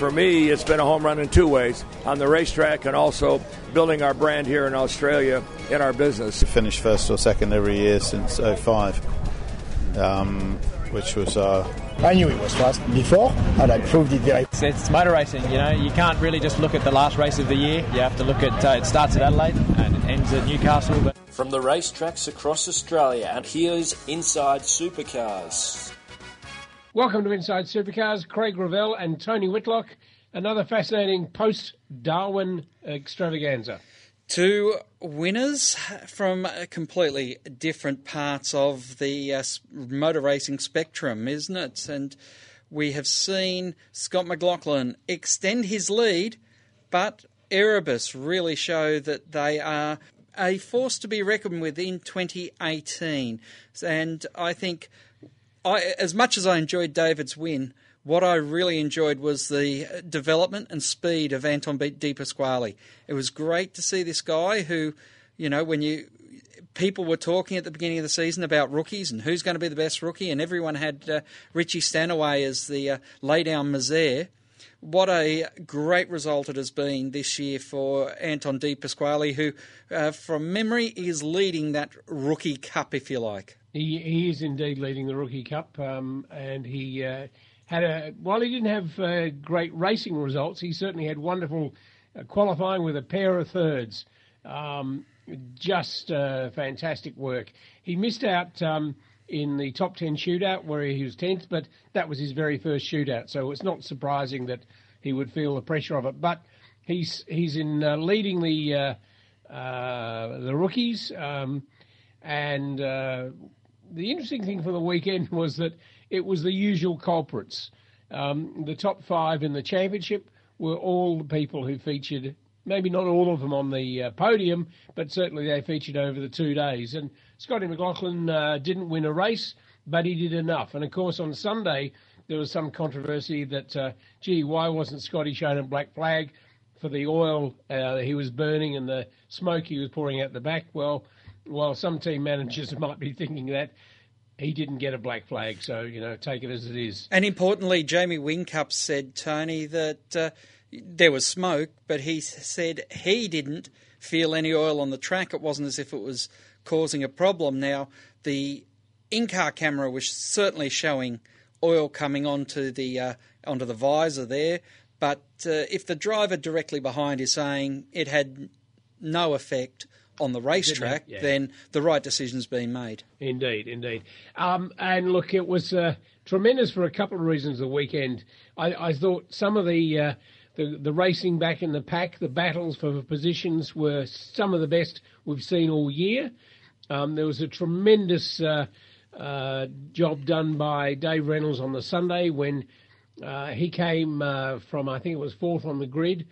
for me, it's been a home run in two ways on the racetrack and also building our brand here in Australia in our business. Finished first or second every year since 05, um, which was. Uh, I knew it was fast before, and I proved it very. It's, it's motor racing, you know. You can't really just look at the last race of the year. You have to look at uh, it starts at Adelaide and it ends at Newcastle. But from the racetracks across Australia, and here's Inside Supercars. Welcome to Inside Supercars. Craig Revell and Tony Whitlock. Another fascinating post Darwin extravaganza. Two winners from completely different parts of the uh, motor racing spectrum, isn't it? And we have seen Scott McLaughlin extend his lead, but Erebus really show that they are a force to be reckoned with in 2018. And I think I, as much as I enjoyed David's win, what I really enjoyed was the development and speed of Anton De Pasquale. It was great to see this guy who, you know, when you people were talking at the beginning of the season about rookies and who's going to be the best rookie, and everyone had uh, Richie Stanaway as the uh, laydown misère. What a great result it has been this year for Anton De Pasquale, who, uh, from memory, is leading that rookie cup, if you like. He, he is indeed leading the Rookie Cup, um, and he uh, had a while he didn't have uh, great racing results, he certainly had wonderful uh, qualifying with a pair of thirds. Um, just uh, fantastic work. He missed out um, in the top ten shootout where he was tenth, but that was his very first shootout, so it's not surprising that he would feel the pressure of it. But he's he's in uh, leading the uh, the rookies. Um, and the interesting thing for the weekend was that it was the usual culprits. Um, the top five in the championship were all the people who featured, maybe not all of them on the uh, podium, but certainly they featured over the two days. And Scotty McLaughlin uh, didn't win a race, but he did enough. And of course, on Sunday, there was some controversy that, uh, gee, why wasn't Scotty shown a black flag for the oil uh, he was burning and the smoke he was pouring out the back? Well, while some team managers might be thinking that, he didn't get a black flag, so you know, take it as it is. And importantly, Jamie Whincup said, Tony, that uh, there was smoke, but he said he didn't feel any oil on the track. It wasn't as if it was causing a problem. Now, the in-car camera was certainly showing oil coming onto the uh, onto the visor there, but uh, if the driver directly behind is saying it had no effect on the racetrack, yeah. then the right decision's been made. Indeed, indeed. Um, and look, it was uh, tremendous for a couple of reasons. The weekend, I, I thought some of the, uh, the the racing back in the pack, the battles for positions were some of the best we've seen all year. Um, there was a tremendous uh, uh job done by Dave Reynolds on the Sunday when uh, he came uh, from, I think it was fourth on the grid,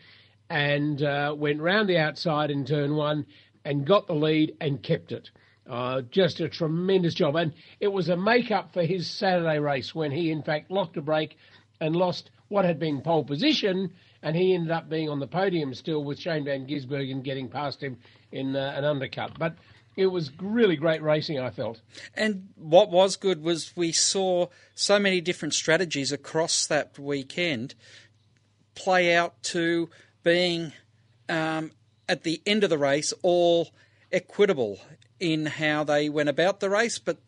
and went round the outside in turn one and got the lead and kept it. Uh, just a tremendous job. And it was a make up for his Saturday race when he, in fact, locked a brake and lost what had been pole position. And he ended up being on the podium still with Shane Van Gisbergen getting past him in uh, an undercut. But it was really great racing, I felt. And what was good was we saw so many different strategies across that weekend play out to being um, at the end of the race all equitable in how they went about the race, but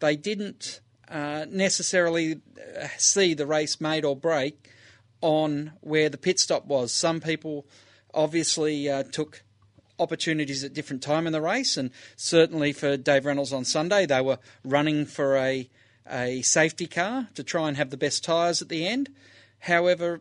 they didn't uh, necessarily uh, see the race made or break on where the pit stop was. Some people obviously uh, took opportunities at different time in the race, and certainly for Dave Reynolds on Sunday, they were running for a a safety car to try and have the best tyres at the end. However,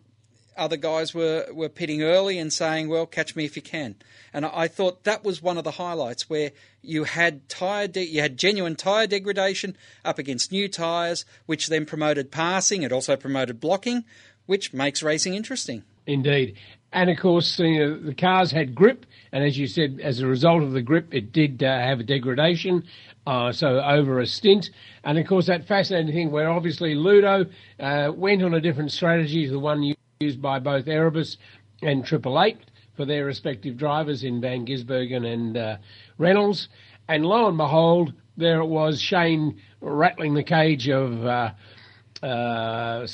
other guys were, were pitting early and saying, well, catch me if you can. And I, thought that was one of the highlights where you had tire de- you had genuine tyre degradation up against new tyres, which then promoted passing. It also promoted blocking, which makes racing interesting. Indeed. And of course, you know, the cars had grip, and as you said, as a result of the grip, it did uh, have a degradation. Uh, so over a stint, and of course that fascinating thing where obviously Ludo uh, went on a different strategy to the one used by both Erebus and Triple Eight for their respective drivers in Van Gisbergen and uh, Reynolds. And lo and behold, there it was, Shane rattling the cage of uh, uh,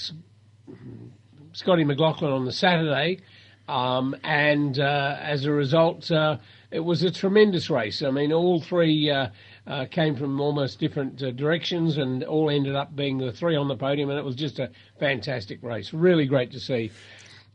Scotty McLaughlin on the Saturday, um, and uh, as a result, uh, it was a tremendous race. I mean, all three uh, uh, came from almost different uh, directions, and all ended up being the three on the podium, and it was just a fantastic race. Really great to see.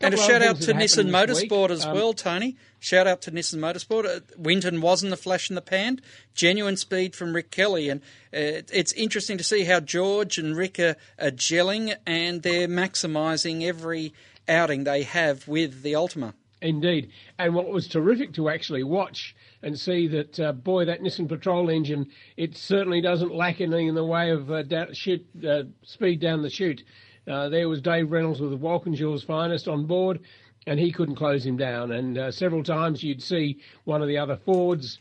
And a shout out to Nissan. Motorsport as Um, well, Tony. Shout out to Nissan Motorsport. Uh, Winton wasn't the flash in the pan. Genuine speed from Rick Kelly. And uh, it's interesting to see how George and Rick are, are gelling and they're maximising every outing they have with the Altima. Indeed. And what was terrific to actually watch and see that, uh, boy, that Nissan Patrol engine, it certainly doesn't lack anything in the way of uh, down, shoot, uh, speed down the chute. Uh, there was Dave Reynolds with the Walkinshaw's finest on board, and he couldn't close him down. And uh, several times you'd see one of the other Fords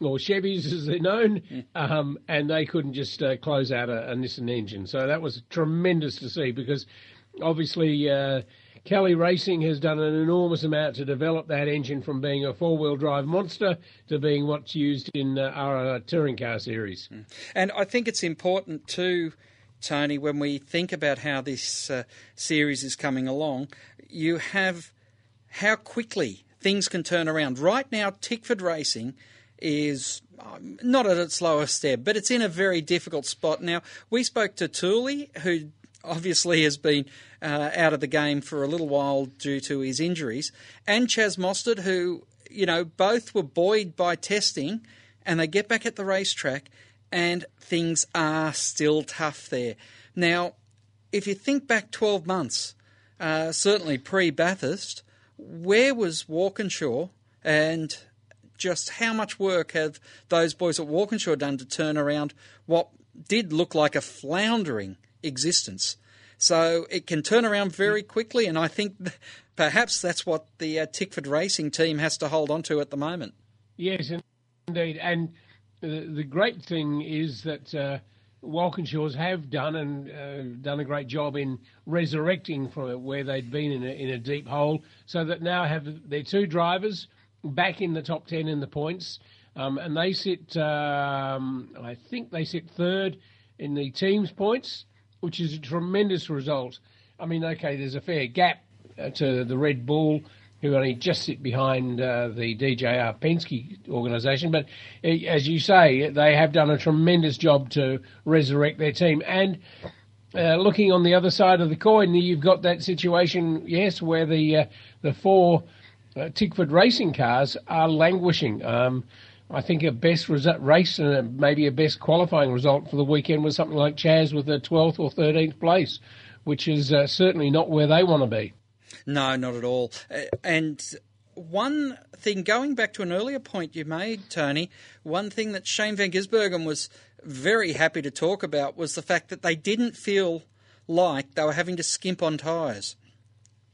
or Chevys as they're known, um, and they couldn't just uh, close out a, a Nissan engine. So that was tremendous to see because obviously uh, Kelly Racing has done an enormous amount to develop that engine from being a four-wheel drive monster to being what's used in uh, our uh, touring car series. And I think it's important too, Tony, when we think about how this uh, series is coming along, you have how quickly things can turn around. Right now, Tickford Racing is um, not at its lowest ebb, but it's in a very difficult spot. Now, we spoke to Tooley, who obviously has been uh, out of the game for a little while due to his injuries, and Chaz Mostert, who, you know, both were buoyed by testing, and they get back at the racetrack, and things are still tough there. Now, if you think back 12 months, uh, certainly pre Bathurst, where was Walkinshaw and just how much work have those boys at Walkinshaw done to turn around what did look like a floundering existence? So it can turn around very quickly, and I think perhaps that's what the uh, Tickford Racing team has to hold on to at the moment. Yes, indeed. And the, the great thing is that uh, Walkinshaws have done and uh, done a great job in resurrecting from where they'd been in a, in a deep hole, so that now have their two drivers back in the top ten in the points, um, and they sit. Um, I think they sit third in the team's points, which is a tremendous result. I mean, okay, there's a fair gap uh, to the Red Bull who only just sit behind uh, the DJR Penske organisation. But uh, as you say, they have done a tremendous job to resurrect their team. And uh, looking on the other side of the coin, you've got that situation, yes, where the uh, the four uh, Tickford racing cars are languishing. Um, I think a best resu- race and maybe a best qualifying result for the weekend was something like Chaz with a 12th or 13th place, which is uh, certainly not where they want to be. No, not at all. Uh, and one thing, going back to an earlier point you made, Tony, one thing that Shane Van Gisbergen was very happy to talk about was the fact that they didn't feel like they were having to skimp on tyres.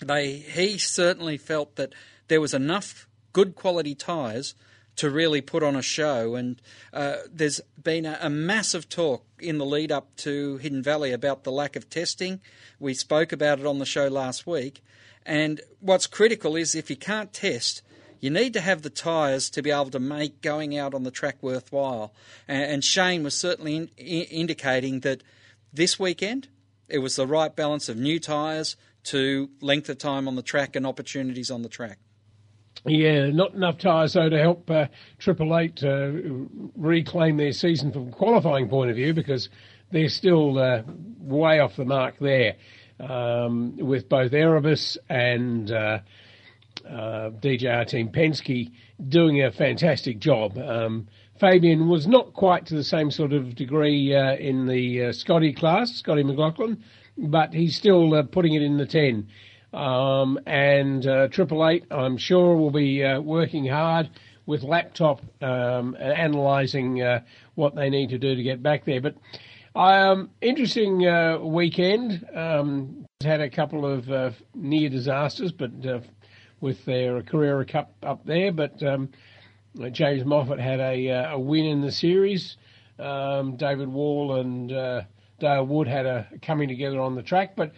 They, he certainly felt that there was enough good quality tyres to really put on a show. And uh, there's been a, a, massive talk in the lead up to Hidden Valley about the lack of testing. We spoke about it on the show last week. And what's critical is if you can't test, you need to have the tyres to be able to make going out on the track worthwhile. And, and Shane was certainly in, in, indicating that this weekend it was the right balance of new tyres to length of time on the track and opportunities on the track. Yeah, not enough tyres though to help uh, Triple Eight uh, reclaim their season from qualifying point of view because they're still uh, way off the mark there um, with both Erebus and uh, uh, DJR Team Penske doing a fantastic job. Um, Fabian was not quite to the same sort of degree uh, in the uh, Scotty class, Scotty McLaughlin, but he's still putting it in the 10. Um, and uh, Triple Eight, I'm sure, will be uh, working hard with laptop um, analysing uh, what they need to do to get back there. But um, interesting uh, weekend. Um, had a couple of uh, near disasters, but uh, with their Carrera Cup up there. But um, James Moffat had a, a win in the series. Um, David Wall and Dale Wood had a coming together on the track, but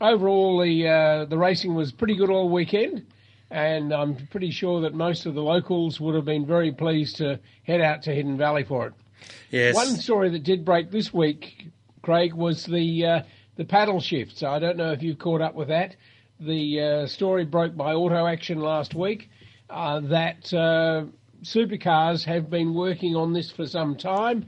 overall, the uh, the racing was pretty good all weekend, and I'm pretty sure that most of the locals would have been very pleased to head out to Hidden Valley for it. Yes. One story that did break this week, Craig, was the uh, the paddle shift. So I don't know if you've caught up with that. the uh, story broke by Auto Action last week uh, that uh, supercars have been working on this for some time.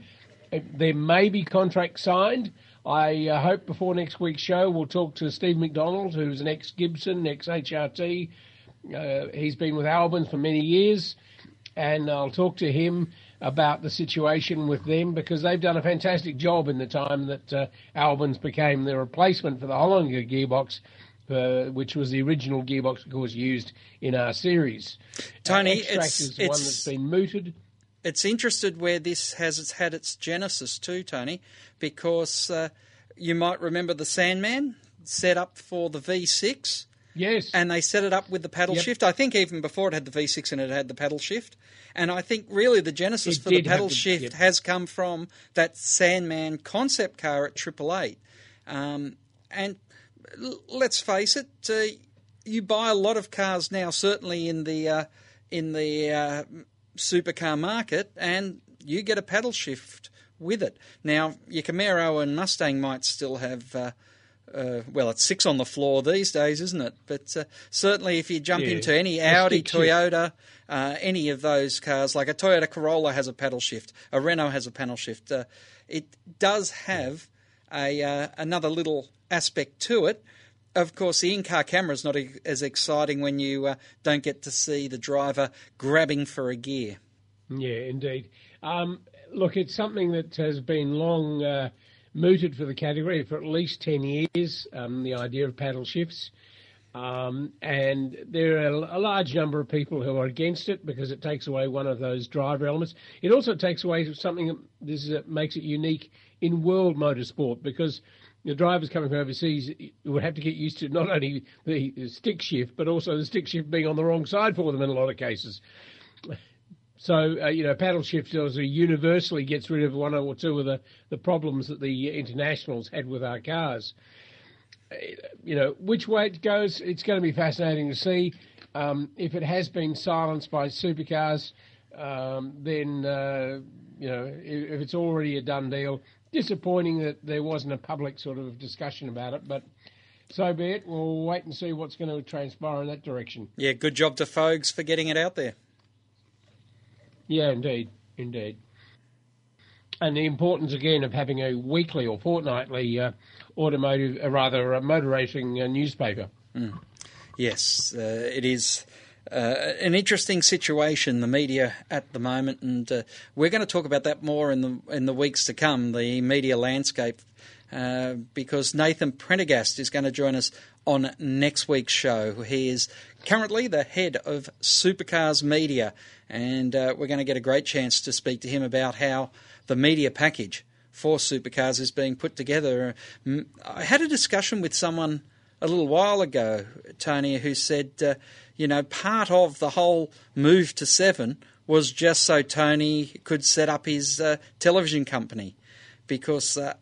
There may be contracts signed. I uh, hope before next week's show we'll talk to Steve McDonald, who's an ex Gibson, ex HRT. Uh, he's been with Albon for many years, and I'll talk to him about the situation with them because they've done a fantastic job in the time that uh, Albins became the replacement for the Hollinger gearbox, uh, which was the original gearbox, of course, used in our series. Tony, uh, it's, is it's, one that's been mooted. It's interested where this has had its genesis too, Tony, because uh, you might remember the Sandman set up for the V6. Yes. And they set it up with the paddle Yep. shift. I think even before it had the V6 and it had the paddle shift. And I think really the genesis It for the paddle shift yep. has come from that Sandman concept car at Triple Eight. Um, and l- let's face it, uh, you buy a lot of cars now, certainly in the uh, in the uh, supercar market, and you get a paddle shift with it. Now, your Camaro and Mustang might still have. Uh, uh, well, it's six on the floor these days, isn't it? But uh, certainly, if you jump Yeah, into any Audi. Toyota, uh, any of those cars, like a Toyota Corolla has a paddle shift, a Renault has a paddle shift. Uh, it does have a uh, another little aspect to it. Of course, the in-car camera is not as exciting when you uh, don't get to see the driver grabbing for a gear. Yeah, indeed. Um, look, it's something that has been long uh, mooted for the category for at least 10 years, um, the idea of paddle shifts. Um, and there are a large number of people who are against it because it takes away one of those driver elements. It also takes away something that this is, that makes it unique in world motorsport because the drivers coming from overseas would have to get used to not only the stick shift but also the stick shift being on the wrong side for them in a lot of cases. So, uh, you know, paddle shift universally gets rid of one or two of the, the problems that the internationals had with our cars. You know, which way it goes, it's going to be fascinating to see. Um, if it has been silenced by supercars, um, then, uh, you know, if it's already a done deal, disappointing that there wasn't a public sort of discussion about it, but so be it. We'll wait and see what's going to transpire in that direction. Yeah, good job to Fogues for getting it out there. Yeah, indeed, indeed. And the importance again of having a weekly or fortnightly uh, automotive, uh, rather, a motor racing uh, newspaper. Yes, uh, it is uh, an interesting situation, the media at the moment, and uh, we're going to talk about that more in the in the weeks to come. The media landscape, uh, because Nathan Prendergast is going to join us on next week's show. He is currently the head of Supercars Media, and uh, we're going to get a great chance to speak to him about how the media package for supercars is being put together. I had a discussion with someone a little while ago, Tony, who said, uh, you know, part of the whole move to seven was just so Tony could set up his uh, television company, because uh,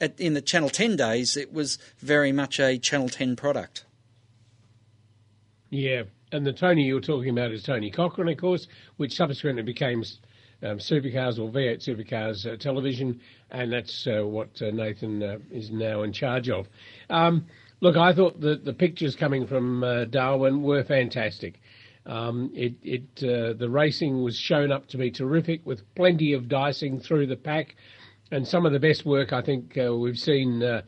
at, in the Channel 10 days it was very much a Channel 10 product. Yeah, and the Tony you're talking about is Tony Cochrane, of course, which subsequently became um, Supercars or V8 Supercars uh, television, and that's uh, what uh, Nathan uh, is now in charge of. Um, look, I thought the the pictures coming from uh, Darwin were fantastic. Um, it it uh, the racing was shown up to be terrific with plenty of dicing through the pack, and some of the best work I think uh, we've seen uh,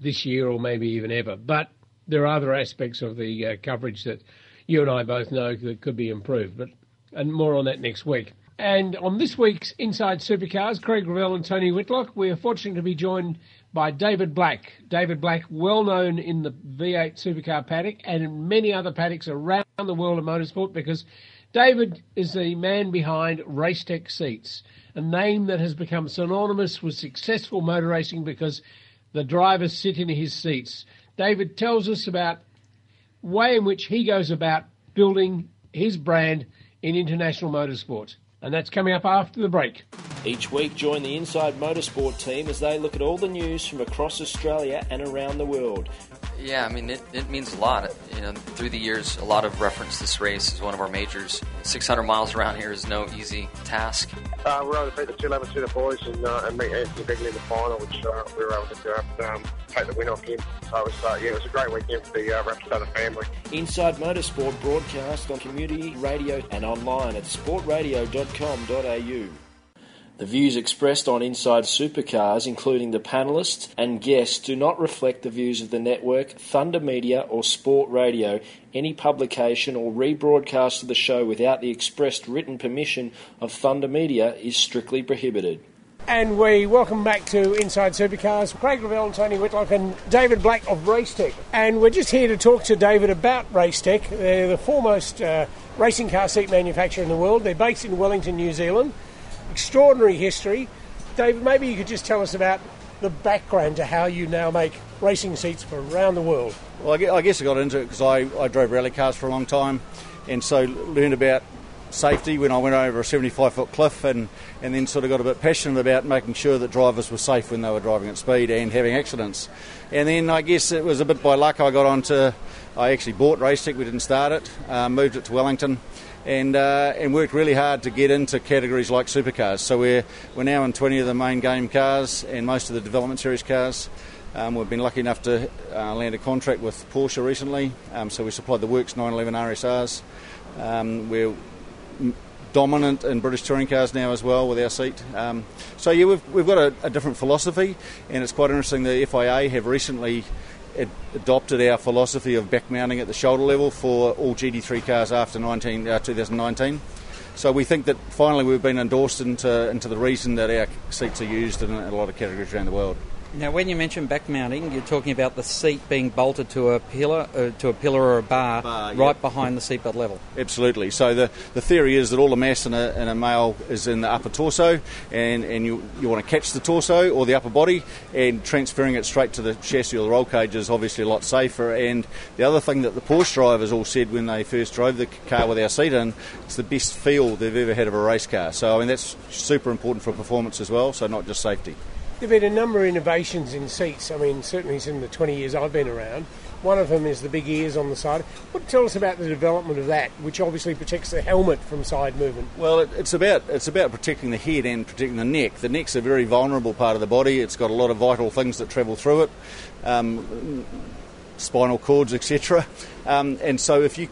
this year or maybe even ever. But there are other aspects of the uh, coverage that you and I both know that could be improved. But and more on that next week. And on this week's Inside Supercars, Craig Revell and Tony Whitlock, we are fortunate to be joined by David Black. David Black, well known in the V8 supercar paddock and in many other paddocks around the world of motorsport because David is the man behind Racetech Seats, a name that has become synonymous with successful motor racing because the drivers sit in his seats. David tells us about way in which he goes about building his brand in international motorsport. And that's coming up after the break. Each week, join the Inside Motorsport team as they look at all the news from across Australia and around the world. Yeah, I mean, it, it means a lot. You know, through the years, a lot of reference this race as one of our majors. 600 miles around here is no easy task. Uh, we were able to beat the 211 the boys and, uh, and meet Anthony Bigley in the final, which uh, we were able to um, take the win off him. So it was, uh, yeah, it was a great weekend for the uh, Rapstada family. Inside Motorsport broadcast on community radio and online at sportradio.com.au. The views expressed on Inside Supercars, including the panelists and guests, do not reflect the views of the network, Thunder Media, or Sport Radio. Any publication or rebroadcast of the show without the expressed written permission of Thunder Media is strictly prohibited. And we welcome back to Inside Supercars, Craig Revell and Tony Whitlock and David Black of Racetech. And we're just here to talk to David about Racetech. They're the foremost uh, racing car seat manufacturer in the world. They're based in Wellington, New Zealand extraordinary history. David, maybe you could just tell us about the background to how you now make racing seats for around the world. Well, I guess I got into it because I, I drove rally cars for a long time and so learned about safety when I went over a 75 foot cliff and, and then sort of got a bit passionate about making sure that drivers were safe when they were driving at speed and having accidents. And then I guess it was a bit by luck I got onto, I actually bought Racetech, we didn't start it, uh, moved it to Wellington and uh, and worked really hard to get into categories like supercars. So we're we're now in 20 of the main game cars and most of the development series cars. Um, we've been lucky enough to uh, land a contract with Porsche recently, um, so we supplied the Works 911 RSRs. Um, we're dominant in British touring cars now as well with our seat. Um, so yeah, we've, we've got a, a, different philosophy, and it's quite interesting. The FIA have recently adopted our philosophy of back mounting at the shoulder level for all GT3 cars after 19, uh, 2019. So we think that finally we've been endorsed into, into the reason that our seats are used in a lot of categories around the world. Now, when you mention back mounting, you're talking about the seat being bolted to a pillar, uh, to a pillar or a bar, bar right yep. behind the seatbelt level. Absolutely. So the, the theory is that all the mass in a, in a male is in the upper torso, and, and you, you want to catch the torso or the upper body, and transferring it straight to the chassis or the roll cage is obviously a lot safer. And the other thing that the Porsche drivers all said when they first drove the car with our seat in, it's the best feel they've ever had of a race car. So I mean that's super important for performance as well. So not just safety. There have been a number of innovations in seats. I mean, certainly in the 20 years I've been around. One of them is the big ears on the side. What tell us about the development of that, which obviously protects the helmet from side movement? Well, it, it's about it's about protecting the head and protecting the neck. The neck's a very vulnerable part of the body. It's got a lot of vital things that travel through it, um, spinal cords, etc. Um, and so if you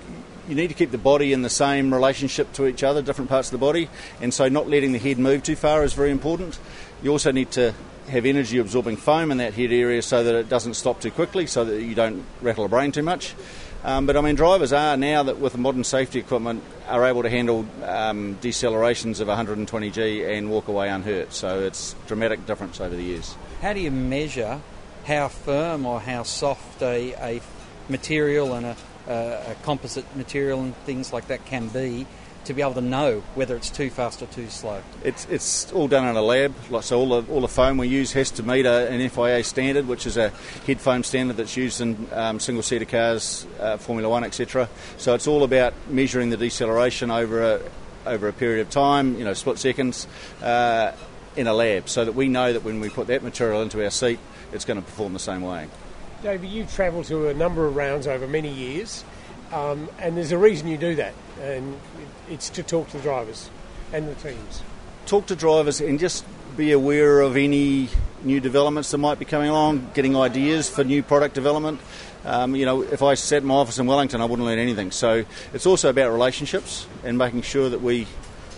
you need to keep the body in the same relationship to each other, different parts of the body, and so not letting the head move too far is very important. You also need to have energy absorbing foam in that head area so that it doesn't stop too quickly, so that you don't rattle a brain too much. Um, but I mean, drivers are now that with modern safety equipment are able to handle um, decelerations of 120g and walk away unhurt. So it's dramatic difference over the years. How do you measure how firm or how soft a, a material and a, a, a composite material and things like that can be to be able to know whether it's too fast or too slow? It's, it's all done in a lab. So all the, all the foam we use has to meet a, an FIA standard, which is a head foam standard that's used in um, single seater cars, uh, Formula One, etc. So it's all about measuring the deceleration over a over a period of time, you know, split seconds. Uh, in a lab so that we know that when we put that material into our seat, it's going to perform the same way. David, you've travelled to a number of rounds over many years, um, and there's a reason you do that, and it's to talk to the drivers and the teams. Talk to drivers and just be aware of any new developments that might be coming along, getting ideas for new product development. Um, you know, if I sat in my office in Wellington, I wouldn't learn anything. So it's also about relationships and making sure that we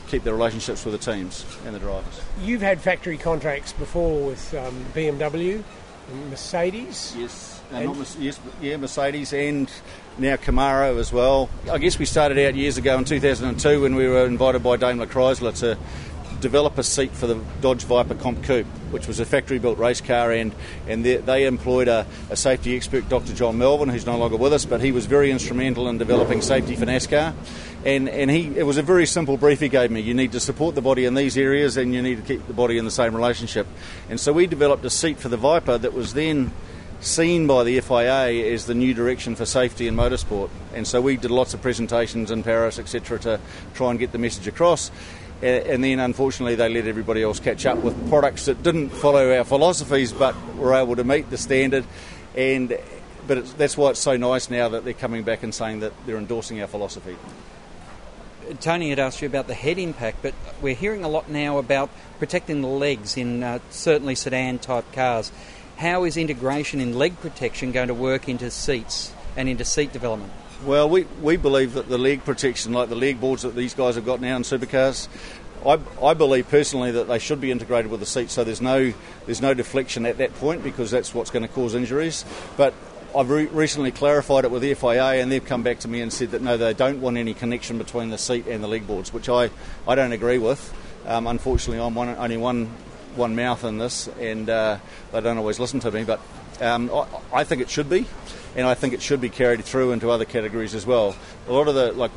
keep the relationships with the teams and the drivers. You've had factory contracts before with um, BMW and Mercedes. Yes, uh, and yes, yeah, Mercedes and now Camaro as well. I guess we started out years ago in 2002 when we were invited by Daimler Chrysler to develop a seat for the Dodge Viper Comp Coupe, which was a factory built race car, and, and they, they employed a, a, safety expert, Dr. John Melvin, who's no longer with us, but he was very instrumental in developing safety for NASCAR. And, and he, it was a very simple brief he gave me. You need to support the body in these areas, and you need to keep the body in the same relationship. And so we developed a seat for the Viper that was then seen by the FIA as the new direction for safety in motorsport. And so we did lots of presentations in Paris, etc., to try and get the message across. And then, unfortunately, they let everybody else catch up with products that didn't follow our philosophies but were able to meet the standard. And but that's why it's so nice now that they're coming back and saying that they're endorsing our philosophy. Tony had asked you about the head impact, but we're hearing a lot now about protecting the legs in uh, certainly sedan type cars. How is integration in leg protection going to work into seats and into seat development? Well, we, we believe that the leg protection, like the leg boards that these guys have got now in supercars, I, I believe personally that they should be integrated with the seat, so there's no there's no deflection at that point because that's what's going to cause injuries. But I've re- recently clarified it with the FIA, and they've come back to me and said that no, they don't want any connection between the seat and the leg boards, which I, I don't agree with. Um, unfortunately, I'm one, only one one mouth in this, and uh, they don't always listen to me. But um, I, I think it should be, and I think it should be carried through into other categories as well. A lot of the like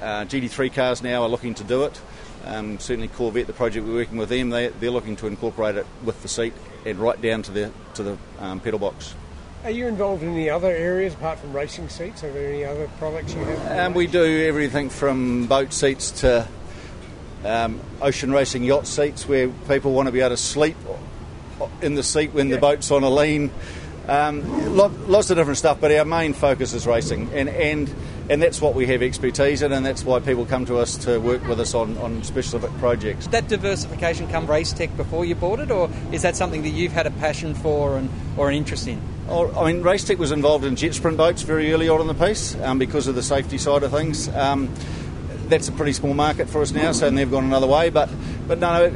uh, GT3 cars now are looking to do it. Um, certainly, Corvette, the project we're working with them, they, they're looking to incorporate it with the seat and right down to the to the um, pedal box. Are you involved in any other areas apart from racing seats? Are there any other products you have? Um, we do everything from boat seats to um, ocean racing yacht seats, where people want to be able to sleep in the seat when yeah. the boat's on a lean. Um, lots of different stuff, but our main focus is racing, and and and that's what we have expertise in, and that's why people come to us to work with us on, on specific projects. Did that diversification come Racetech before you bought it, or is that something that you've had a passion for and or an interest in? Oh, I mean, Racetech was involved in jet sprint boats very early on in the piece um, because of the safety side of things. Um, that's a pretty small market for us now, so they've gone another way. But but no, it,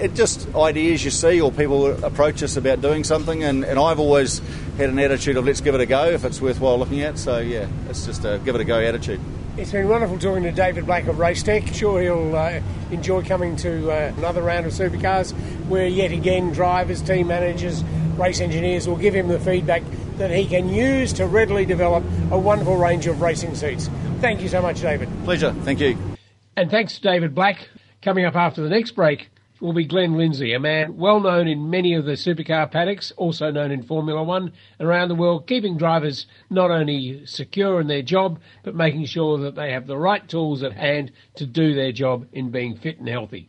it just ideas you see or people approach us about doing something, and, and I've always had an attitude of let's give it a go if it's worthwhile looking at. So yeah, it's just a give it a go attitude. It's been wonderful talking to David Black of Racetech. Sure, he'll uh, enjoy coming to uh, another round of supercars where yet again drivers, team managers, race engineers will give him the feedback that he can use to readily develop a wonderful range of racing seats. Thank you so much, David. Pleasure. Thank you. And thanks to David Black. Coming up after the next break will be Glenn Lindsay, a man well known in many of the supercar paddocks, also known in Formula One and around the world, keeping drivers not only secure in their job, but making sure that they have the right tools at hand to do their job in being fit and healthy.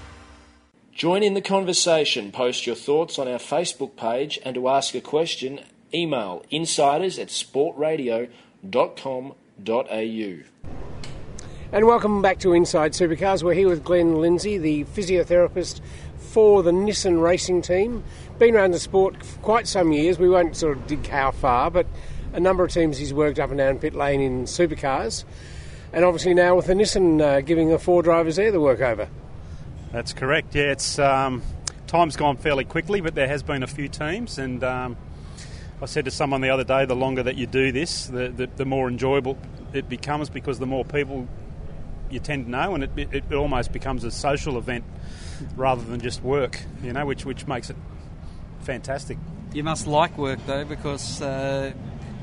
Join in the conversation. Post your thoughts on our Facebook page and to ask a question, email insiders at sportradio.com.au. And welcome back to Inside Supercars. We're here with Glenn Lindsay, the physiotherapist for the Nissan racing team. Been around the sport for quite some years. We won't sort of dig how far, but a number of teams he's worked up and down pit lane in supercars. And obviously now with the Nissan uh, giving the four drivers there the work over. That's correct. Yeah, it's um, time's gone fairly quickly, but there has been a few teams, and um, I said to someone the other day, the longer that you do this, the, the, the more enjoyable it becomes because the more people you tend to know, and it, it, it, almost becomes a social event rather than just work, you know, which which makes it fantastic. You must like work though, because uh,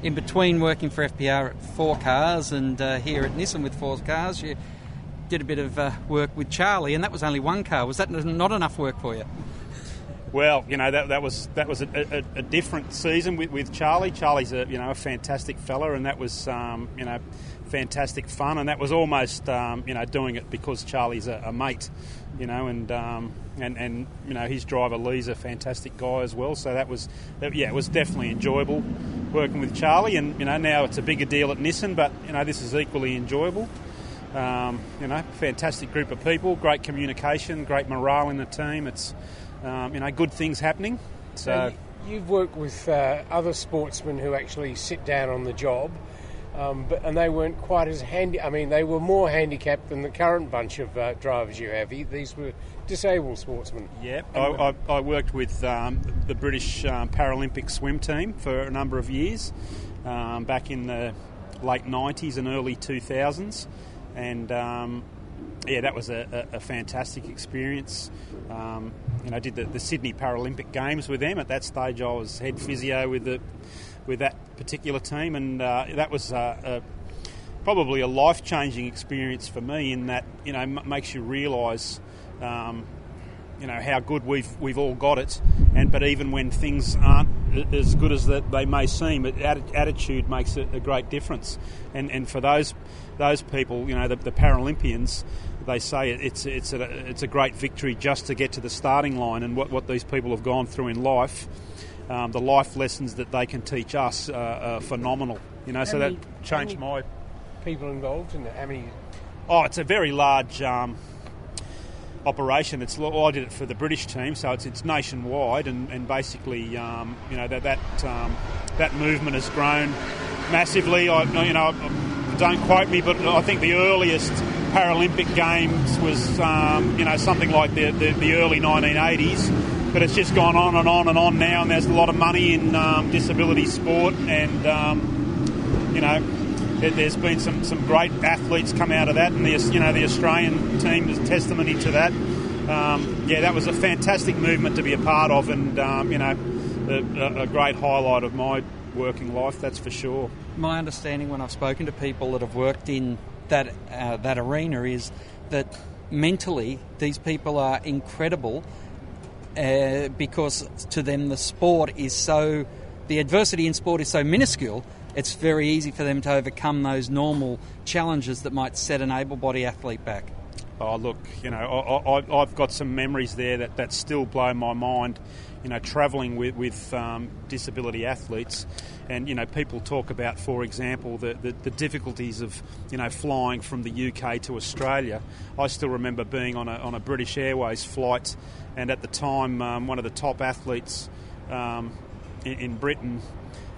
in between working for FPR at four cars and uh, here at Nissan with four cars, you did a bit of uh, work with Charlie, and that was only one car. Was that not enough work for you? Well, you know that, that was that was a, a, a different season with, with, Charlie. Charlie's a you know a fantastic fella, and that was um, you know fantastic fun, and that was almost um, you know doing it because Charlie's a, a mate, you know, and um, and and you know his driver Lee's a fantastic guy as well. So that was that, yeah, it was definitely enjoyable working with Charlie, and you know now it's a bigger deal at Nissan, but you know this is equally enjoyable. Um, you know, fantastic group of people, great communication, great morale in the team. It's um, you know good things happening. So you've worked with uh, other sportsmen who actually sit down on the job. Um, but, and they weren't quite as handy. I mean, they were more handicapped than the current bunch of uh, drivers you have. These were disabled sportsmen. Yeah, I, I, I, worked with um, the British um, Paralympic swim team for a number of years, um, back in the late 90s and early 2000s and um, yeah, that was a, a, a fantastic experience. Um, know, I did the, the, Sydney Paralympic Games with them. At that stage, I was head physio with the with that particular team, and uh, that was a, probably a life changing experience for me. In that you know m- makes you realise. Um, you know how good we've we've all got it, and but even when things aren't as good as that they may seem, it, attitude makes a, great difference. And and for those those people, you know, the, the Paralympians, they say it's it's a it's a great victory just to get to the starting line, and what what these people have gone through in life. Um, the life lessons that they can teach us are phenomenal. You know, how so many, that changed my people involved in it. How many? Oh, it's a very large um, operation. It's I did it for the British team, so it's it's nationwide, and, and basically, um, you know, that that um, that movement has grown massively. I you know, don't quote me, but I think the earliest Paralympic Games was um, you know something like the, the, the early 1980s. But it's just gone on and on and on now, and there's a lot of money in um, disability sport, and um, you know there's been some, some great athletes come out of that, and the you know the Australian team is testimony to that. Um, yeah, that was a fantastic movement to be a part of, and um, you know, a, a, great highlight of my working life. That's for sure. My understanding, when I've spoken to people that have worked in that uh, that arena, is that mentally these people are incredible uh, because to them the sport is so the adversity in sport is so minuscule it's very easy for them to overcome those normal challenges that might set an able body athlete back. Oh, look, you know, I, have got some memories there that, that still blow my mind. You know, travelling with, with um, disability athletes, and you know, people talk about, for example, the, the, the, difficulties of you know flying from the UK to Australia. I still remember being on a, on a British Airways flight, and at the time, um, one of the top athletes um, in, in, Britain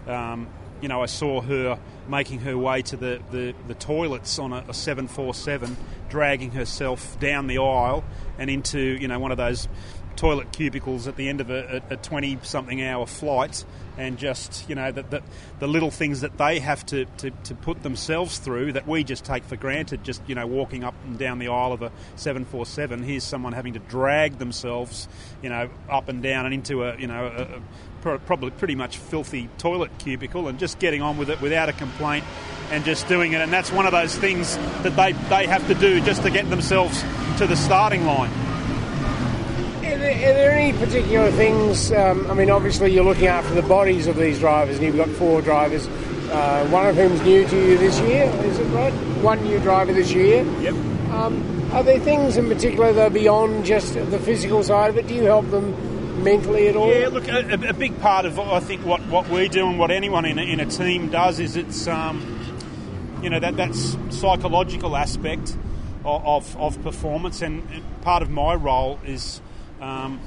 um, you know, I saw her making her way to the, the, the toilets on a, a 747, dragging herself down the aisle and into, you know, one of those toilet cubicles at the end of a 20 something hour flight and just you know the, the, the, little things that they have to, to, to put themselves through that we just take for granted just you know walking up and down the aisle of a 747 here's someone having to drag themselves you know up and down and into a you know a, probably pretty much filthy toilet cubicle and just getting on with it without a complaint and just doing it. And that's one of those things that they, they have to do just to get themselves to the starting line. Are there, are there any particular things? Um, I mean, obviously, you're looking after the bodies of these drivers, and you've got four drivers. Uh, one of whom's new to you this year, is it right? One new driver this year. Yep. Um, are there things in particular though, beyond just the physical side of it? Do you help them mentally at all? Yeah, look, a, a, big part of I think what, what we do and what anyone in a, in a team does is it's um, you know that that's psychological aspect of, of, performance, and part of my role is, um,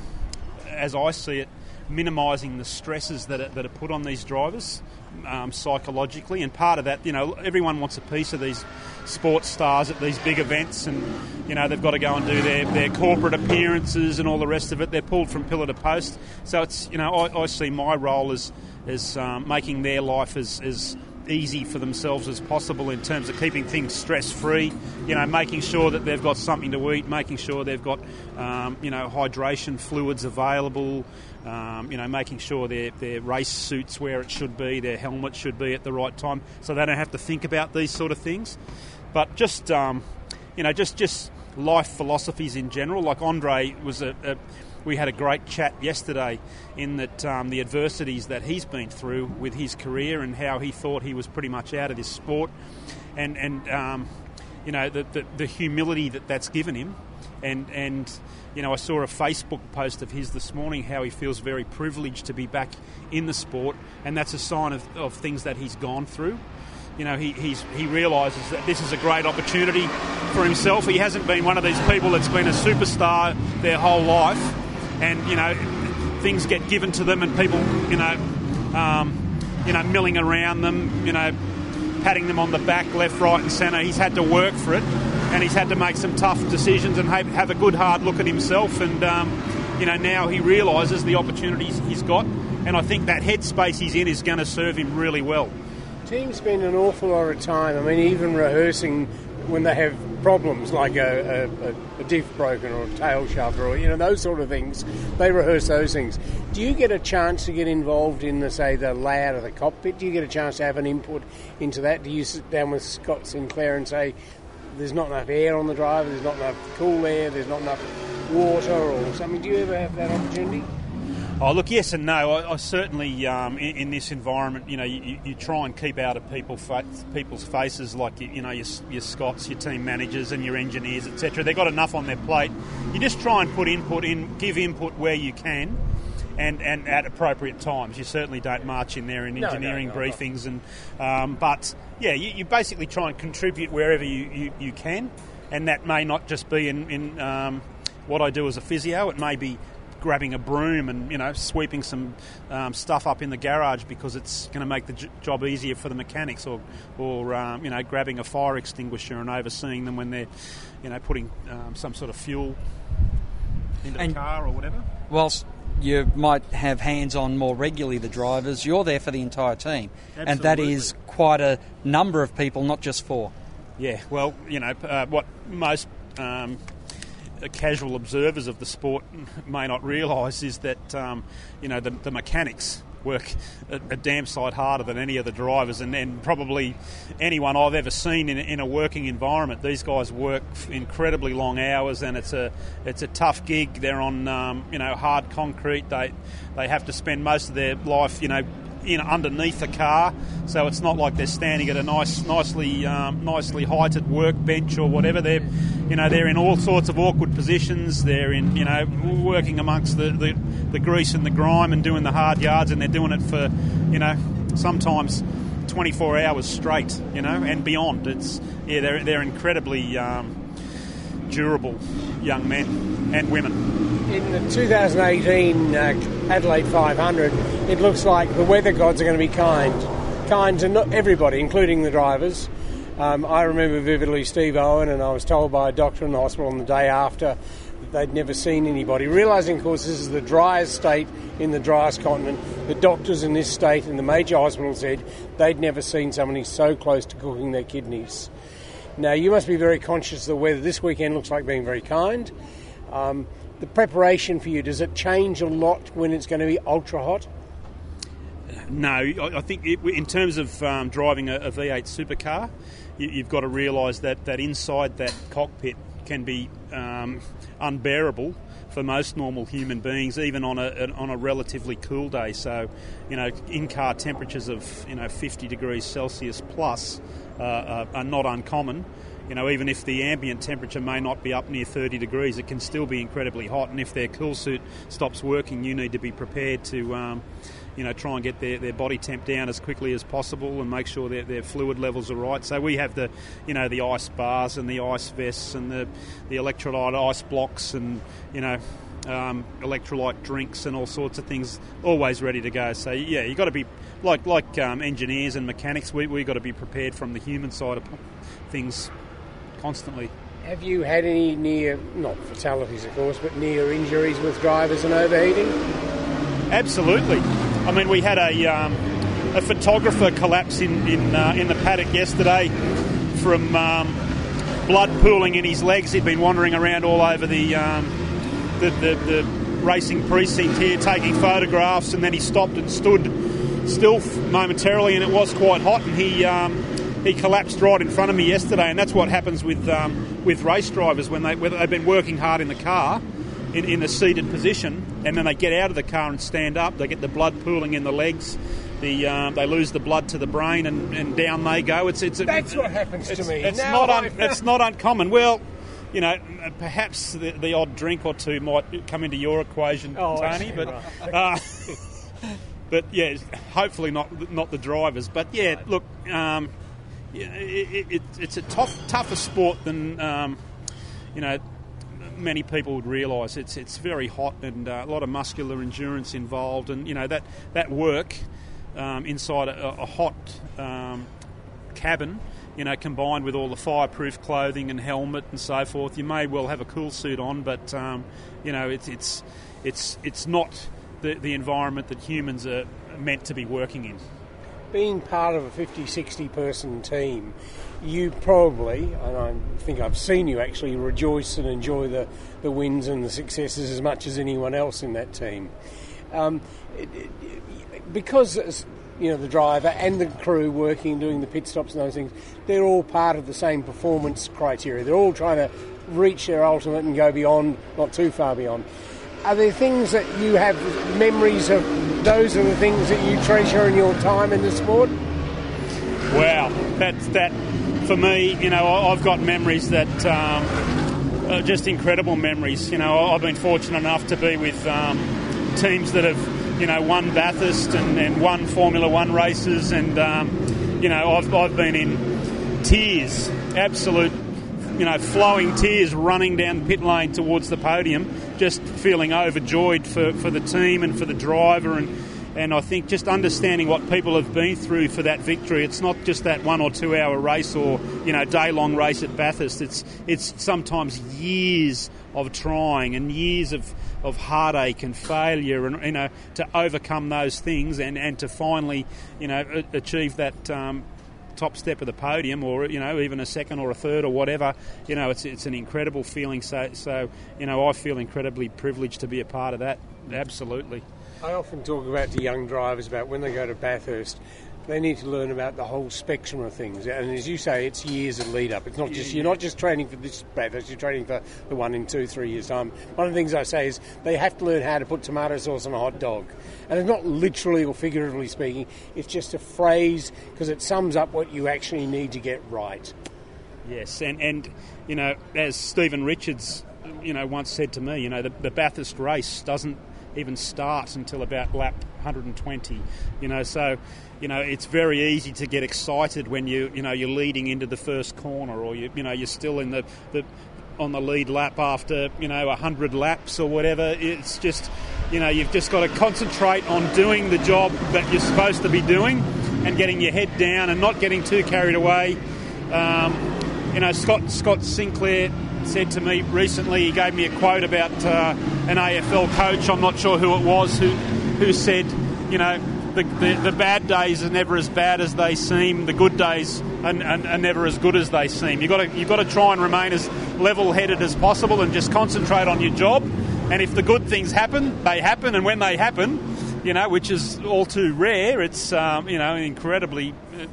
as I see it, minimising the stresses that are, that are put on these drivers um, psychologically, and part of that, you know, everyone wants a piece of these sports stars at these big events, and you know they've got to go and do their, their corporate appearances and all the rest of it. They're pulled from pillar to post, so it's you know I, I see my role as as um, making their life as, as easy for themselves as possible in terms of keeping things stress free. You know, making sure that they've got something to eat, making sure they've got um, you know hydration fluids available. Um, you know, making sure their, their race suits where it should be, their helmet should be at the right time, so they don't have to think about these sort of things. But just, um, you know, just just life philosophies in general. Like Andre was a, a we had a great chat yesterday in that um, the adversities that he's been through with his career and how he thought he was pretty much out of this sport, and and um, you know the, the, the humility that that's given him, and and you know I saw a Facebook post of his this morning how he feels very privileged to be back in the sport, and that's a sign of, of things that he's gone through. You know, he, he realises that this is a great opportunity for himself. He hasn't been one of these people that's been a superstar their whole life, and you know, things get given to them, and people, you know, um, you know, milling around them, you know, patting them on the back, left, right, and centre. He's had to work for it, and he's had to make some tough decisions and have, have a good hard look at himself. And um, you know, now he realises the opportunities he's got, and I think that headspace he's in is going to serve him really well. Teams spend an awful lot of time. I mean, even rehearsing when they have problems like a, a, a diff broken or a tail shaft or you know those sort of things. They rehearse those things. Do you get a chance to get involved in the say the layout of the cockpit? Do you get a chance to have an input into that? Do you sit down with Scott Sinclair and say there's not enough air on the driver, there's not enough cool air, there's not enough water or something? Do you ever have that opportunity? Oh, look, yes and no. I, I certainly, um, in, in, this environment, you know, you, you, try and keep out of people fa- people's faces, like you, you know, your, your, Scots, your team managers, and your engineers, etc. They've got enough on their plate. You just try and put input in, give input where you can. And, and at appropriate times, you certainly don't march in there in engineering no, no, no, briefings, and um, but yeah, you, you, basically try and contribute wherever you, you, you, can, and that may not just be in, in um, what I do as a physio. It may be grabbing a broom and you know sweeping some um, stuff up in the garage because it's going to make the j- job easier for the mechanics, or or um, you know grabbing a fire extinguisher and overseeing them when they're you know putting um, some sort of fuel into and the car or whatever. Whilst you might have hands on more regularly, the drivers, you're there for the entire team, Absolutely. and that is quite a number of people, not just four. Yeah, well, you know uh, what most um, casual observers of the sport may not realise is that um, you know the, the mechanics work a, a, damn sight harder than any of the drivers, and, and probably anyone I've ever seen in, in, a working environment. These guys work incredibly long hours, and it's a it's a tough gig. They're on um, you know hard concrete. They they have to spend most of their life you know in underneath the car, so it's not like they're standing at a nice, nicely, um, nicely heighted workbench or whatever. They're, you know, they're in all sorts of awkward positions. They're in, you know, working amongst the, the, the grease and the grime and doing the hard yards, and they're doing it for, you know, sometimes 24 hours straight, you know, and beyond. It's yeah, they're they're incredibly um, durable young men and women in the 2018 uh, Adelaide 500, it looks like the weather gods are going to be kind. Kind to not everybody, including the drivers. Um, I remember vividly Steve Owen, and I was told by a doctor in the hospital on the day after that they'd never seen anybody. Realising, of course, this is the driest state in the driest continent, the doctors in this state in the major hospitals said they'd never seen somebody so close to cooking their kidneys. Now, you must be very conscious of the weather. This weekend looks like being very kind. Um, the preparation for you, does it change a lot when it's going to be ultra hot? No, I think it, in terms of um, driving a a V8 supercar, you, have got to realise that, that inside that cockpit can be um, unbearable for most normal human beings, even on a on a relatively cool day. So, you know, in-car temperatures of you know 50 degrees Celsius plus uh, are, are not uncommon you know, even if the ambient temperature may not be up near 30 degrees, it can still be incredibly hot. And if their cool suit stops working, you need to be prepared to, um, you know, try and get their, their body temp down as quickly as possible and make sure their, their fluid levels are right. So we have the, you know, the ice bars and the ice vests and the, the electrolyte ice blocks and, you know, um, electrolyte drinks and all sorts of things always ready to go. So yeah, you've got to be like like um, engineers and mechanics. We we got to be prepared from the human side of things constantly. Have you had any near, not fatalities of course, but near injuries with drivers and overheating? Absolutely. I mean, we had a, um, a photographer collapse in, in, uh, in the paddock yesterday from um, blood pooling in his legs. He'd been wandering around all over the, um, the, the, the racing precinct here taking photographs, and then he stopped and stood still momentarily, and it was quite hot, and he um, he collapsed right in front of me yesterday, and that's what happens with um, with race drivers when they they've been working hard in the car, in, in a seated position, and then they get out of the car and stand up. They get the blood pooling in the legs. The, um, they lose the blood to the brain, and, and down they go. It's it's that's what happens to me. It's now not un, it's not uncommon. Well, you know, perhaps the, the, odd drink or two might come into your equation, oh, Tony. But uh, but yeah, hopefully not not the drivers. But yeah, look, um, it, it, it's a tough, tougher sport than um, you know many people would realise. It's it's very hot and uh, a lot of muscular endurance involved, and you know that that work um, inside a, a hot um, cabin. You know, combined with all the fireproof clothing and helmet and so forth, you may well have a cool suit on, but um, you know, it's it's it's it's not the, the environment that humans are meant to be working in. being part of a 50, 60 person team, you probably, and I think I've seen you actually rejoice and enjoy the, the wins and the successes as much as anyone else in that team. Um, because you know the driver and the crew working, doing the pit stops and those things, they're all part of the same performance criteria. They're all trying to reach their ultimate and go beyond, not too far beyond. Are there things that you have memories of? Those are the things that you treasure in your time in the sport. Wow, that's that for me. You know, I've got memories that um, are just incredible memories. You know, I've been fortunate enough to be with um, teams that have, you know, won Bathurst and, and won Formula One races, and um, you know, I've I've been in tears, absolute, you know, flowing tears, running down the pit lane towards the podium, just feeling overjoyed for, for the team and for the driver and and I think just understanding what people have been through for that victory. It's not just that one or two hour race or you know day long race at Bathurst. It's it's sometimes years of trying and years of, of heartache and failure and you know to overcome those things and, and to finally you know achieve that um, top step of the podium, or you know, even a second or a third or whatever. You know, it's it's an incredible feeling. So so you know, I feel incredibly privileged to be a part of that. Absolutely. I often talk about to young drivers about when they go to Bathurst, they need to learn about the whole spectrum of things. And as you say, it's years of lead up. It's not just you're not just training for this Bathurst. You're training for the one in two, three years time. One of the things I say is they have to learn how to put tomato sauce on a hot dog, and it's not literally or figuratively speaking. It's just a phrase because it sums up what you actually need to get right. Yes, and and you know, as Stephen Richards, you know, once said to me, you know, the, the Bathurst race doesn't even start until about lap 120. You know, so you know it's very easy to get excited when you you know you're leading into the first corner, or you you know you're still in the, the on the lead lap after you know 100 laps or whatever. It's just you know you've just got to concentrate on doing the job that you're supposed to be doing and getting your head down and not getting too carried away. Um, you know, Scott Scott Sinclair said to me recently. He gave me a quote about uh, an AFL coach. I'm not sure who it was who who said, you know, the, the, the bad days are never as bad as they seem. The good days are, are, are never as good as they seem. You've got to you've got to try and remain as level-headed as possible and just concentrate on your job. And if the good things happen, they happen. And when they happen, you know, which is all too rare, it's um, you know, an incredibly uh,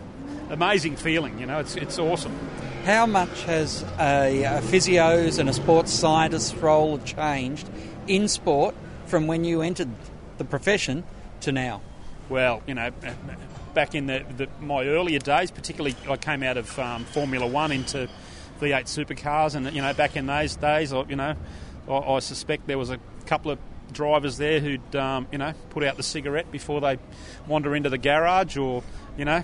amazing feeling. You know, it's it's awesome. How much has a, a physio's and a sports scientist's role changed in sport from when you entered the profession to now? Well, you know, back in the, the, my earlier days, particularly I came out of um, Formula One into V8 supercars, and you know, back in those days, you know, I, I suspect there was a couple of drivers there who'd um, you know put out the cigarette before they wander into the garage, or you know,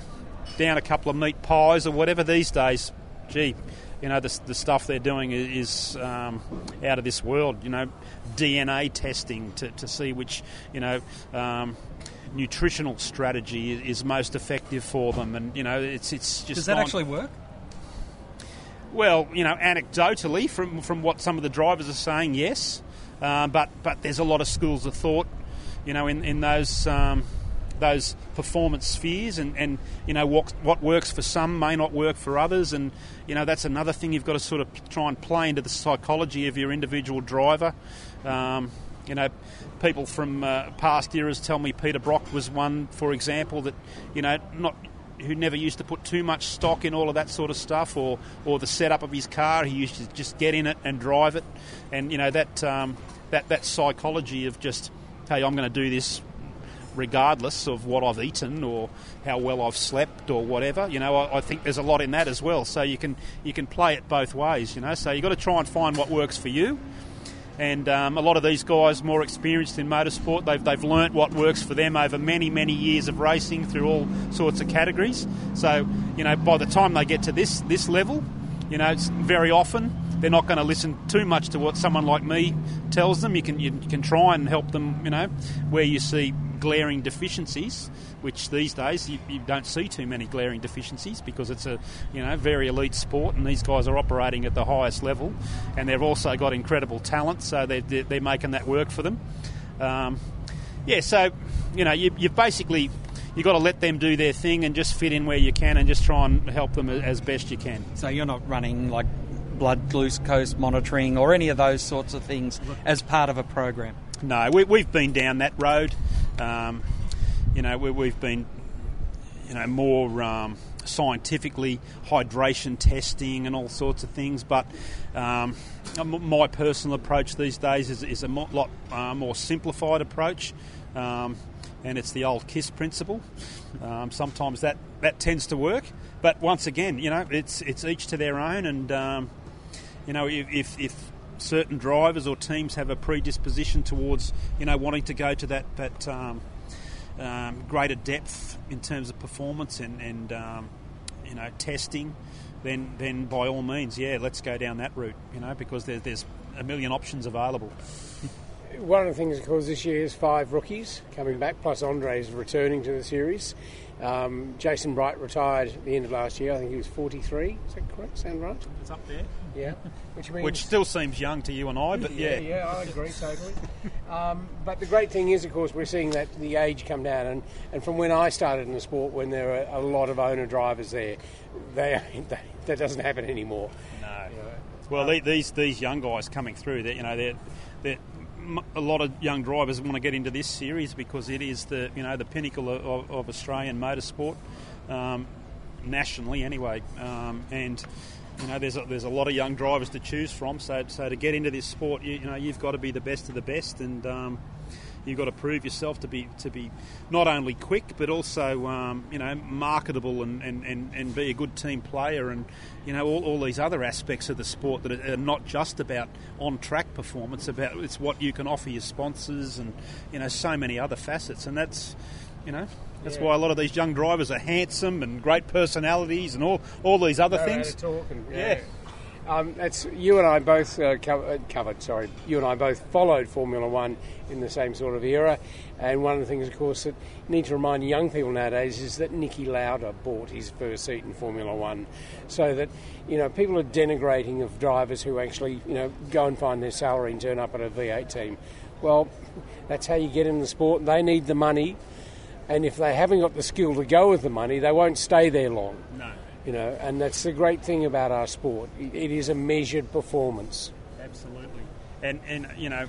down a couple of meat pies or whatever. These days, gee, you know, the, the stuff they're doing is um, out of this world. You know, DNA testing to, to see which, you know, um, nutritional strategy is most effective for them. And, you know, it's, it's just. Does that actually work? Well, you know, anecdotally, from, from what some of the drivers are saying, yes. Um, but, but there's a lot of schools of thought, you know, in, in those um, those performance spheres and, and you know what, what works for some may not work for others and you know that's another thing you've got to sort of try and play into the psychology of your individual driver um, you know people from uh, past eras tell me Peter Brock was one for example that you know not who never used to put too much stock in all of that sort of stuff or, or the setup of his car. He used to just get in it and drive it. And, you know, that, um, that, that psychology of just, hey, I'm going to do this regardless of what I've eaten or how well I've slept or whatever. You know, I, I, think there's a lot in that as well. So you can you can play it both ways. You know, so you've got to try and find what works for you. And um, a lot of these guys, more experienced in motorsport, they've, they've learnt what works for them over many, many years of racing through all sorts of categories. So, you know, by the time they get to this, this level, you know, it's very often they're not going to listen too much to what someone like me tells them. You can you can try and help them, you know, where you see glaring deficiencies, which these days you, you, don't see too many glaring deficiencies because it's a you know very elite sport and these guys are operating at the highest level, and they've also got incredible talent, so they're they're making that work for them. Um, yeah, so you know you, you've basically you've got to let them do their thing and just fit in where you can and just try and help them as best you can. So you're not running like blood glucose monitoring or any of those sorts of things as part of a program. No, we, have been down that road. Um, you know, we, have been, you know, more um, scientifically hydration testing and all sorts of things. But um, my personal approach these days is, is a lot uh, more simplified approach. Um, and it's the old KISS principle. Um, sometimes that, that tends to work, but once again, you know, it's it's each to their own, and um, you know, if, if certain drivers or teams have a predisposition towards, you know, wanting to go to that that um, um, greater depth in terms of performance and, and um, you know testing, then then by all means, yeah, let's go down that route. You know, because there's there's a million options available. One of the things, of course, this year is five rookies coming back, plus Andre's returning to the series. Um, Jason Bright retired at the end of last year. I think he was 43. Is that correct? Sound right? It's up there. Yeah. Which means which still seems young to you and I, but yeah, yeah, yeah, I agree totally. um, but the great thing is, of course, we're seeing that the age come down, and, and from when I started in the sport, when there were a lot of owner drivers there, they, they that doesn't happen anymore. No. You know, well, um, these these young guys coming through, that you know, they're, they're a lot of young drivers want to get into this series because it is the you know the pinnacle of, of Australian motorsport um, nationally anyway, um, and you know there's a, there's a lot of young drivers to choose from. So so to get into this sport, you, you know you've got to be the best of the best, and um, you've got to prove yourself to be to be not only quick but also um, you know marketable and, and, and, and be a good team player and you know all, all these other aspects of the sport that are not just about on track performance about it's what you can offer your sponsors and you know so many other facets and that's you know that's yeah. why a lot of these young drivers are handsome and great personalities and all all these other things. And, yeah. Um, that's you and I both uh, uh, covered. Sorry, you and I both followed Formula One in the same sort of era. And one of the things, of course, that you need to remind young people nowadays is that Niki Lauda bought his first seat in Formula One, so that you know people are denigrating of drivers who actually you know go and find their salary and turn up at a V8 team. Well, that's how you get in the sport. They need the money, and if they haven't got the skill to go with the money, they won't stay there long. No. You know, and that's the great thing about our sport. It is a measured performance. Absolutely, and and you know,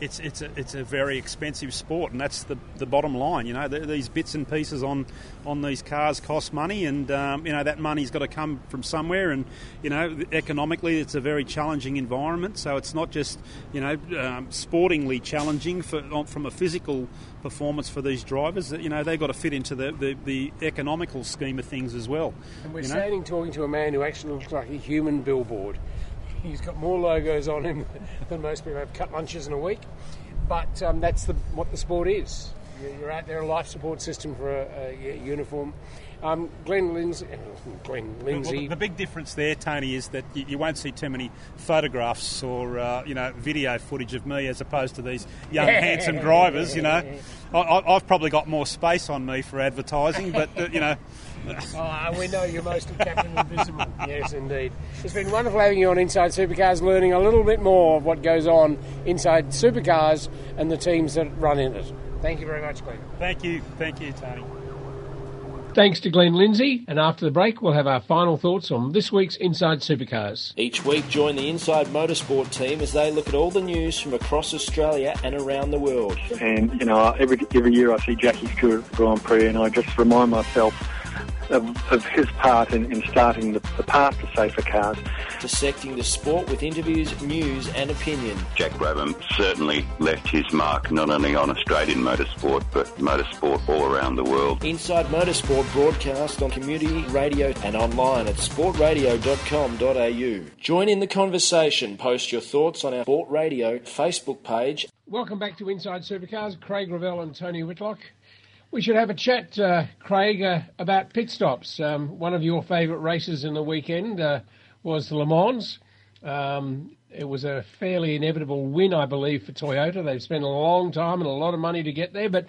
it's it's a it's a very expensive sport, and that's the the bottom line. You know, these bits and pieces on on these cars cost money, and um, you know that money's got to come from somewhere. And you know, economically, it's a very challenging environment. So it's not just you know um, sportingly challenging for from a physical performance for these drivers. You know, they've got to fit into the the, the economical scheme of things as well. And we're you know? standing talking to a man who actually looks like a human billboard. He's got more logos on him than most people have cut lunches in a week. But um, that's the, what the sport is. You're out there, a life support system for a, a uniform. Um, Glenn Lindsay, Glenn Lindsay. Well, the big difference there, Tony, is that you, you won't see too many photographs or uh, you know video footage of me as opposed to these young handsome drivers. You know, I, have probably got more space on me for advertising, but uh, you know. oh, uh, we know you're most of Captain Invisible. yes, indeed. It's been wonderful having you on Inside Supercars, learning a little bit more of what goes on inside supercars and the teams that run in it. Thank you very much, Glenn. Thank you. Thank you, Tony. Thanks to Glenn Lindsay, and after the break, we'll have our final thoughts on this week's Inside Supercars. Each week, join the Inside Motorsport team as they look at all the news from across Australia and around the world. And, you know, every, every year I see Jackie Stewart at Grand Prix, and I just remind myself of, of his part in, in starting the, the, path to safer cars. Dissecting the sport with interviews, news, and opinion. Jack Brabham certainly left his mark not only on Australian motorsport but motorsport all around the world. Inside Motorsport broadcast on community radio and online at sportradio.com.au. Join in the conversation. Post your thoughts on our Sport Radio Facebook page. Welcome back to Inside Supercars. Craig Revell and Tony Whitlock. We should have a chat, uh, Craig, uh, about pit stops. Um, one of your favourite races in the weekend uh, was the Le Mans. Um, it was a fairly inevitable win, I believe, for Toyota. They've spent a long time and a lot of money to get there, but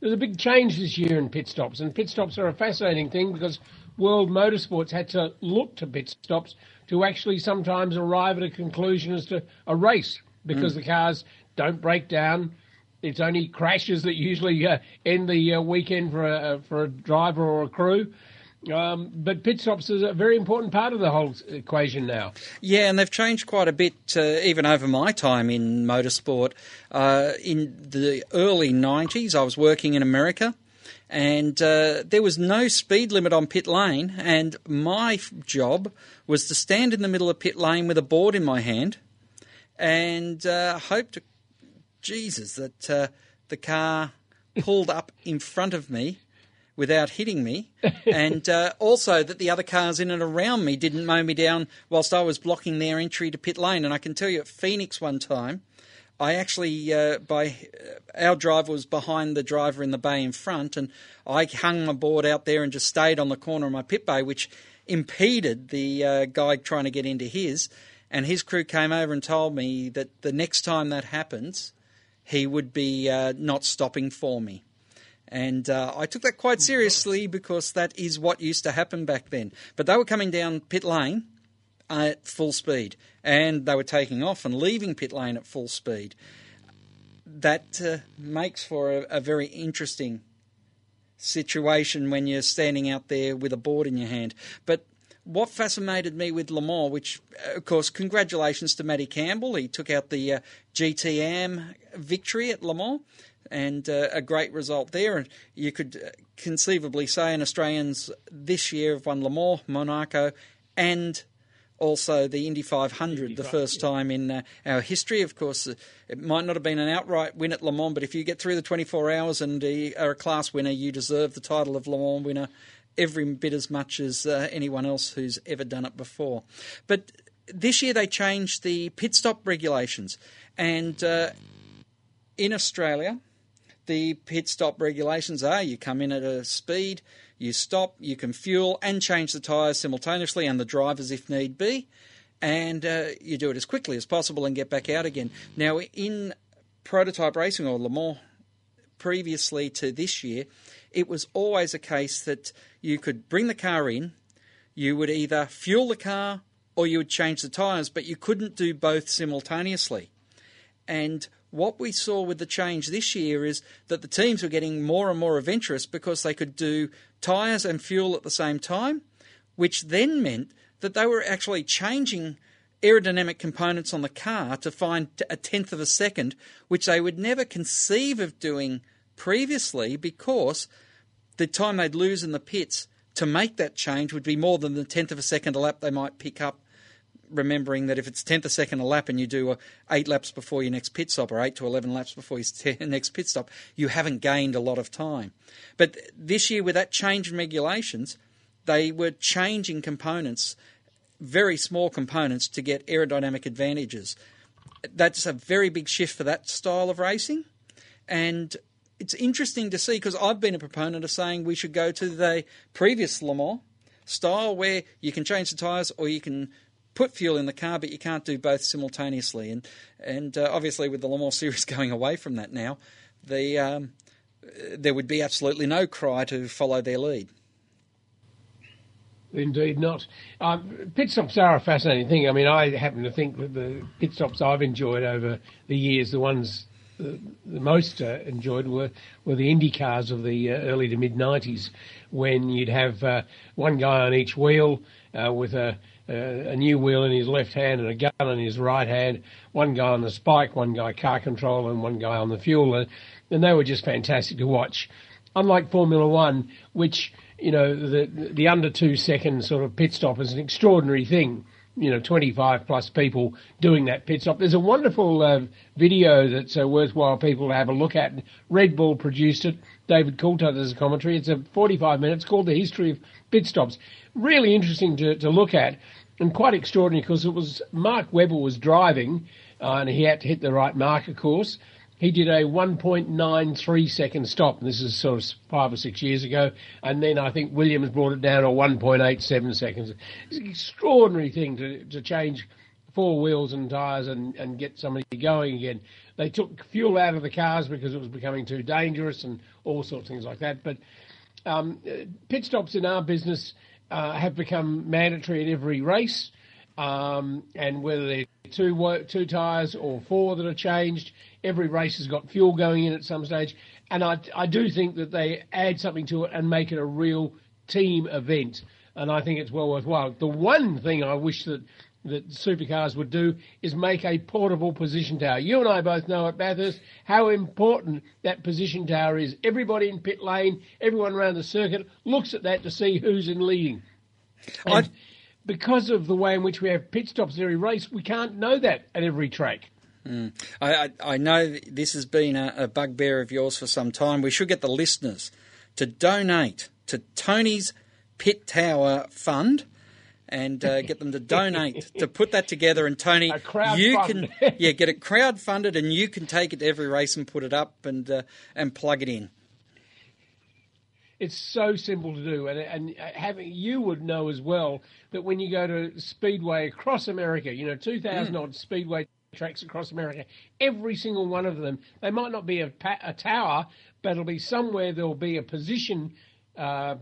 there's a big change this year in pit stops. And pit stops are a fascinating thing because World Motorsports had to look to pit stops to actually sometimes arrive at a conclusion as to a race because mm. the cars don't break down It's only crashes that usually uh, end the uh, weekend for a for a driver or a crew. Um, but pit stops is a very important part of the whole equation now. Yeah, and they've changed quite a bit, uh, even over my time in motorsport. Uh, in the early 90s, I was working in America, and uh, there was no speed limit on pit lane, and my job was to stand in the middle of pit lane with a board in my hand and uh, hope to Jesus that uh, the car pulled up in front of me without hitting me, and uh, also that the other cars in and around me didn't mow me down whilst I was blocking their entry to pit lane. And I can tell you at Phoenix one time, I actually uh, by uh, our driver was behind the driver in the bay in front, and I hung my board out there and just stayed on the corner of my pit bay, which impeded the uh, guy trying to get into his. And his crew came over and told me that the next time that happens, he would be uh, not stopping for me. And uh, I took that quite seriously because that is what used to happen back then. But they were coming down pit lane at full speed, and they were taking off and leaving pit lane at full speed. That uh, makes for a, a very interesting situation when you're standing out there with a board in your hand. But what fascinated me with Le Mans, which, uh, of course, congratulations to Matty Campbell. He took out the uh, GTM victory at Le Mans and uh, a great result there. And you could uh, conceivably say an Australians this year have won Le Mans, Monaco, and also the Indy 500, Indy the first yeah. time in uh, our history. Of course, uh, it might not have been an outright win at Le Mans, but if you get through the 24 hours and are a class winner, you deserve the title of Le Mans winner every bit as much as uh, anyone else who's ever done it before. But this year they changed the pit stop regulations, and uh, in Australia, the pit stop regulations are you come in at a speed, you stop, you can fuel and change the tyres simultaneously, and the drivers if need be, and uh, you do it as quickly as possible and get back out again. Now, in prototype racing or Le Mans previously to this year, it was always a case that you could bring the car in, you would either fuel the car or you would change the tyres, but you couldn't do both simultaneously. And what we saw with the change this year is that the teams were getting more and more adventurous because they could do tyres and fuel at the same time, which then meant that they were actually changing aerodynamic components on the car to find a tenth of a second, which they would never conceive of doing previously because the time they'd lose in the pits to make that change would be more than the tenth of a second a lap they might pick up remembering that if it's tenth of a second a lap and you do eight laps before your next pit stop or eight to eleven laps before your next pit stop, you haven't gained a lot of time. But this year, with that change in regulations, they were changing components, very small components, to get aerodynamic advantages. That's a very big shift for that style of racing, and it's interesting to see because I've been a proponent of saying we should go to the previous Le Mans style where you can change the tyres or you can put fuel in the car, but you can't do both simultaneously. And and uh, obviously, with the Le Mans series going away from that now, the um, there would be absolutely no cry to follow their lead. Indeed not. Um, pit stops are a fascinating thing. I mean, I happen to think that the pit stops I've enjoyed over the years, the ones the, most uh, enjoyed were, were the Indy cars of the uh, early to mid 90s, when you'd have uh, one guy on each wheel uh, with a a new wheel in his left hand and a gun in his right hand, one guy on the spike, one guy car control, and one guy on the fuel. And, and they were just fantastic to watch. Unlike Formula One, which, you know, the, the under two second sort of pit stop is an extraordinary thing you know, 25 plus people doing that pit stop. There's a wonderful uh, video that's uh, worthwhile people to have a look at. Red Bull produced it. David Coulthard does a commentary. It's a 45 minutes called The History of Pit Stops really interesting to, to look at and quite extraordinary because it was Mark Webber was driving uh, and he had to hit the right marker course. He did a 1.93 second stop. And this is sort of five or six years ago. And then I think Williams brought it down to 1.87 seconds. It's an extraordinary thing to, to change four wheels and tyres and, and get somebody going again. They took fuel out of the cars because it was becoming too dangerous and all sorts of things like that. But um, pit stops in our business uh, have become mandatory at every race. Um, and whether they're two wo- two tyres or four that are changed, every race has got fuel going in at some stage. And I, I do think that they add something to it and make it a real team event. And I think it's well worthwhile. The one thing I wish that that supercars would do is make a portable position tower. You and I both know at Bathurst how important that position tower is. Everybody in pit lane, everyone around the circuit looks at that to see who's in leading. And because of the way in which we have pit stops every race, we can't know that at every track. Mm. I, I, I know this has been a, a bugbear of yours for some time. We should get the listeners to donate to Tony's Pit Tower Fund and uh, get them to donate to put that together. And Tony, you fund. can yeah get it crowd funded, and you can take it to every race and put it up and uh, and plug it in. It's so simple to do, and and having you would know as well that when you go to speedway across America, you know, two thousand Mm. odd speedway tracks across America, every single one of them, they might not be a, a tower, but it'll be somewhere. There'll be a position. Uh,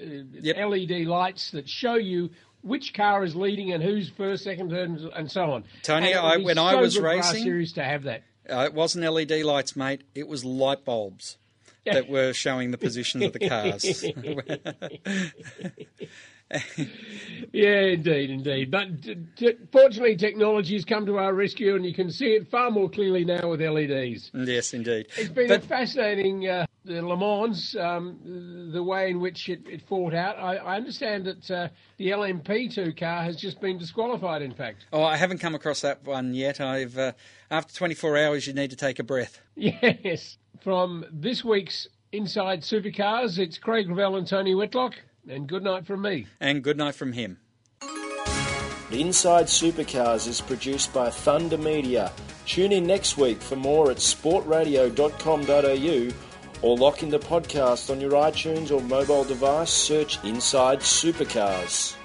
uh, LED lights that show you which car is leading and who's first, second, third, and- and so on. Tony, And it would I, when so I was good for our racing, series to have that. Uh, it wasn't LED lights, mate. It was light bulbs that were showing the positions of the cars. yeah, indeed, indeed. But t- t- fortunately, technology has come to our rescue, and you can see it far more clearly now with LEDs. yes, indeed. It's been a fascinating uh, the Le Mans, um, the way in which it, it fought out. I, I understand that uh, the LMP2 car has just been disqualified. In fact, Oh, I haven't come across that one yet. I've uh, after 24 hours, you need to take a breath. yes. From this week's Inside Supercars, it's Craig Revell and Tony Whitlock, and good night from me. And good night from him. Inside Supercars is produced by Thunder Media. Tune in next week for more at sportradio.com.au or lock in the podcast on your iTunes or mobile device. Search Inside Supercars.